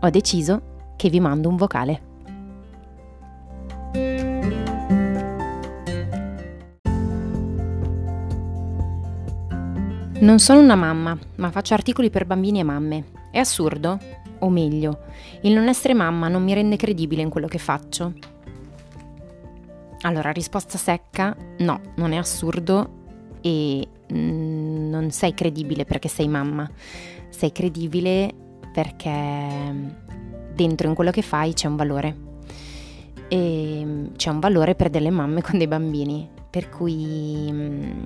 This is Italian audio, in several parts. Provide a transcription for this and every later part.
ho deciso che vi mando un vocale. Non sono una mamma, ma faccio articoli per bambini e mamme. È assurdo? O meglio, il non essere mamma non mi rende credibile in quello che faccio? Allora, risposta secca, no, non è assurdo e mm, non sei credibile perché sei mamma, sei credibile perché dentro in quello che fai c'è un valore. E mm, c'è un valore per delle mamme con dei bambini, per cui mm,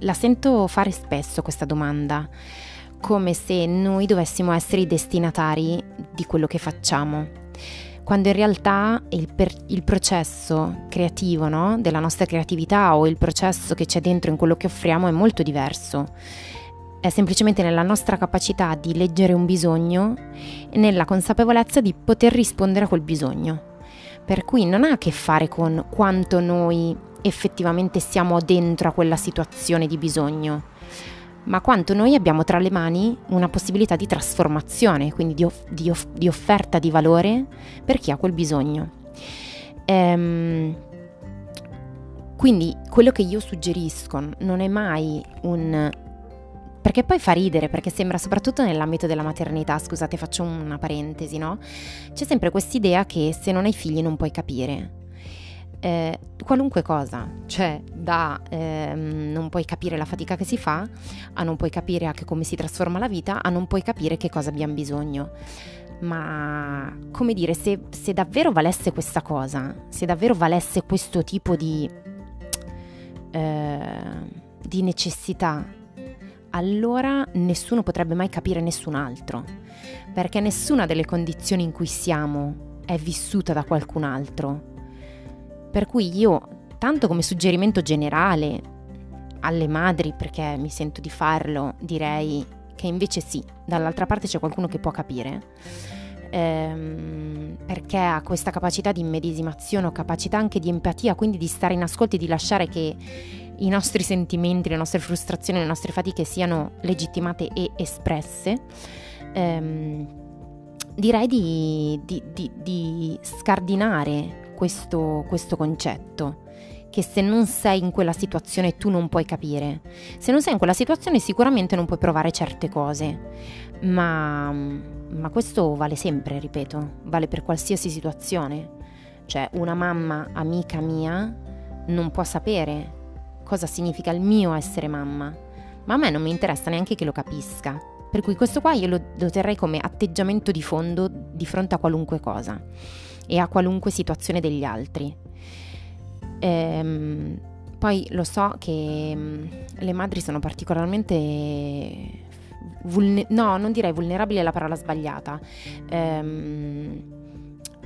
la sento fare spesso questa domanda, come se noi dovessimo essere i destinatari di quello che facciamo, quando in realtà il, per, il processo creativo no? della nostra creatività o il processo che c'è dentro in quello che offriamo è molto diverso. È semplicemente nella nostra capacità di leggere un bisogno e nella consapevolezza di poter rispondere a quel bisogno. Per cui non ha a che fare con quanto noi effettivamente siamo dentro a quella situazione di bisogno, ma quanto noi abbiamo tra le mani una possibilità di trasformazione, quindi di, off- di, off- di offerta di valore per chi ha quel bisogno. Ehm, quindi quello che io suggerisco non è mai un perché poi fa ridere, perché sembra soprattutto nell'ambito della maternità, scusate faccio una parentesi, no? C'è sempre quest'idea che se non hai figli non puoi capire eh, qualunque cosa, cioè da ehm, non puoi capire la fatica che si fa, a non puoi capire anche come si trasforma la vita, a non puoi capire che cosa abbiamo bisogno. Ma come dire, se, se davvero valesse questa cosa, se davvero valesse questo tipo di, eh, di necessità, allora nessuno potrebbe mai capire nessun altro, perché nessuna delle condizioni in cui siamo è vissuta da qualcun altro. Per cui io, tanto come suggerimento generale alle madri, perché mi sento di farlo, direi che invece sì, dall'altra parte c'è qualcuno che può capire, ehm, perché ha questa capacità di immedesimazione o capacità anche di empatia, quindi di stare in ascolto e di lasciare che i nostri sentimenti, le nostre frustrazioni, le nostre fatiche siano legittimate e espresse. Ehm, direi di, di, di, di scardinare questo, questo concetto che se non sei in quella situazione tu non puoi capire. Se non sei in quella situazione sicuramente non puoi provare certe cose, ma, ma, questo vale sempre, ripeto, vale per qualsiasi situazione. Cioè una mamma amica mia non può sapere cosa significa il mio essere mamma, ma a me non mi interessa neanche che lo capisca. Per cui questo qua io lo, lo terrei come atteggiamento di fondo di fronte a qualunque cosa e a qualunque situazione degli altri. Ehm, poi lo so che mm, le madri sono particolarmente... Vulne- no, non direi vulnerabili è la parola sbagliata. Ehm,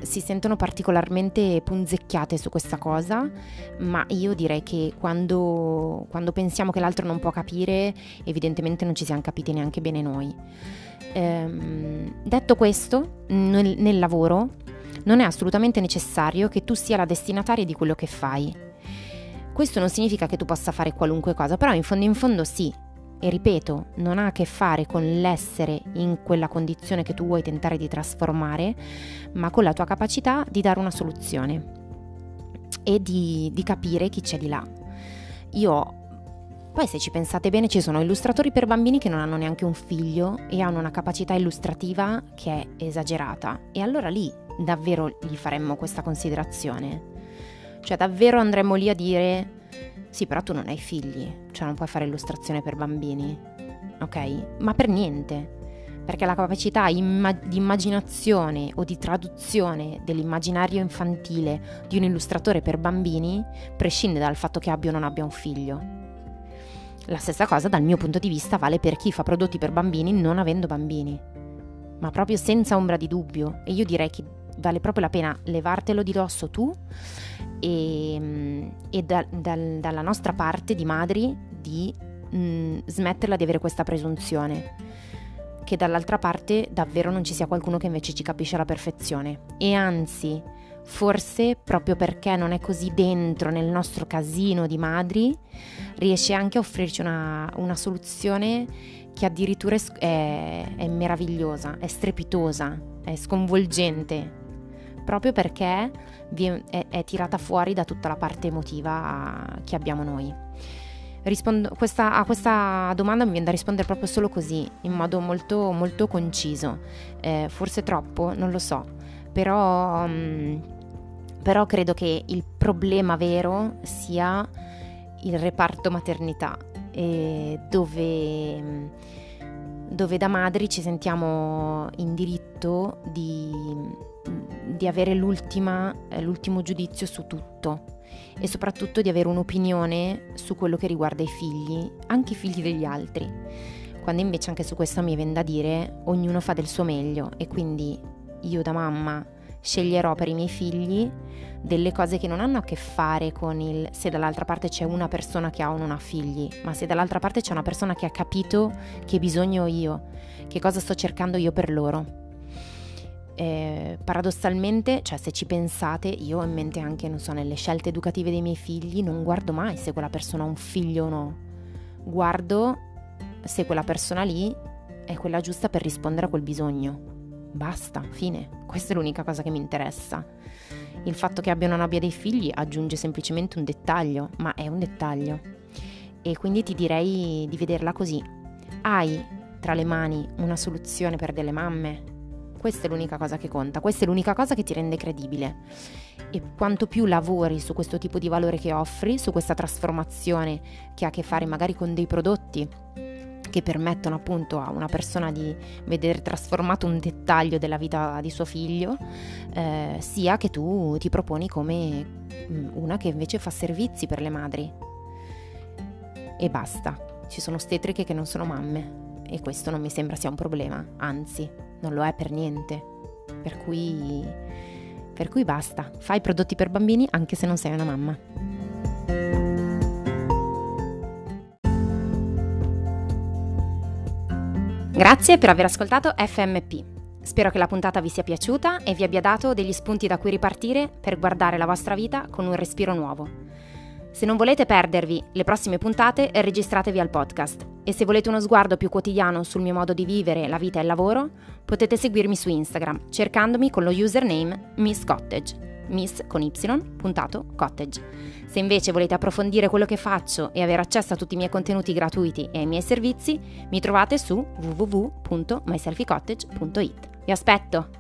si sentono particolarmente punzecchiate su questa cosa, ma io direi che quando, quando, pensiamo che l'altro non può capire, evidentemente non ci siamo capiti neanche bene noi. Ehm, detto questo, nel, nel lavoro non è assolutamente necessario che tu sia la destinataria di quello che fai. Questo non significa che tu possa fare qualunque cosa, però in fondo in fondo sì. E ripeto, non ha a che fare con l'essere in quella condizione che tu vuoi tentare di trasformare, ma con la tua capacità di dare una soluzione e di, di capire chi c'è di là. Io poi se ci pensate bene ci sono illustratori per bambini che non hanno neanche un figlio e hanno una capacità illustrativa che è esagerata e allora lì davvero gli faremmo questa considerazione? Cioè davvero andremmo lì a dire sì però tu non hai figli, cioè non puoi fare illustrazione per bambini, ok? Ma per niente, perché la capacità imma- di immaginazione o di traduzione dell'immaginario infantile di un illustratore per bambini prescinde dal fatto che abbia o non abbia un figlio. La stessa cosa dal mio punto di vista vale per chi fa prodotti per bambini non avendo bambini. ma proprio senza ombra di dubbio. E io direi che vale proprio la pena levartelo di dosso tu e, e da, da, dalla nostra parte di madri di mh, mm, smetterla di avere questa presunzione che dall'altra parte davvero non ci sia qualcuno che invece ci capisce alla perfezione. E anzi forse proprio perché non è così dentro nel nostro casino di madri riesce anche a offrirci una, una soluzione che addirittura è, è meravigliosa, è strepitosa, è sconvolgente proprio perché è, è, tirata fuori da tutta la parte emotiva che abbiamo noi. Rispondo, questa, a questa domanda mi viene da rispondere proprio solo così, in modo molto, molto conciso. Eh, forse troppo, non lo so, però, um, però credo che il problema vero sia il reparto maternità, eh, dove, dove da madri ci sentiamo in diritto di, di avere eh, l'ultimo giudizio su tutto e soprattutto di avere un'opinione su quello che riguarda i figli, anche i figli degli altri, quando invece anche su questo mi viene da dire ognuno fa del suo meglio e quindi io da mamma sceglierò per i miei figli delle cose che non hanno a che fare con il se dall'altra parte c'è una persona che ha o non ha figli, ma se dall'altra parte c'è una persona che ha capito che bisogno ho io, che cosa sto cercando io per loro eh, paradossalmente, cioè se ci pensate, io ho in mente anche, non so, nelle scelte educative dei miei figli, non guardo mai se quella persona ha un figlio o no. Guardo se quella persona lì è quella giusta per rispondere a quel bisogno. Basta, fine. Questa è l'unica cosa che mi interessa. Il fatto che abbia o abbia dei figli aggiunge semplicemente un dettaglio, ma è un dettaglio. E quindi ti direi di vederla così. Hai tra le mani una soluzione per delle mamme, questa è l'unica cosa che conta, questa è l'unica cosa che ti rende credibile. E quanto più lavori su questo tipo di valore che offri, su questa trasformazione che ha a che fare magari con dei prodotti che permettono appunto a una persona di vedere trasformato un dettaglio della vita di suo figlio, eh, sia che tu ti proponi come mm, una che invece fa servizi per le madri. E basta, ci sono ostetriche che non sono mamme e questo non mi sembra sia un problema, anzi, non lo è per niente. Per cui, per cui basta, fai prodotti per bambini anche se non sei una mamma. Grazie per aver ascoltato FMP. Spero che la puntata vi sia piaciuta e vi abbia dato degli spunti da cui ripartire per guardare la vostra vita con un respiro nuovo. Se non volete perdervi le prossime puntate, registratevi al podcast e se volete uno sguardo più quotidiano sul mio modo di vivere la vita e il lavoro, potete seguirmi su Instagram cercandomi con lo username Miss Cottage. Miss con y, puntato, cottage. Se invece volete approfondire quello che faccio e avere accesso a tutti i miei contenuti gratuiti e ai miei servizi, mi trovate su www.myselfiecottage.it. Vi aspetto!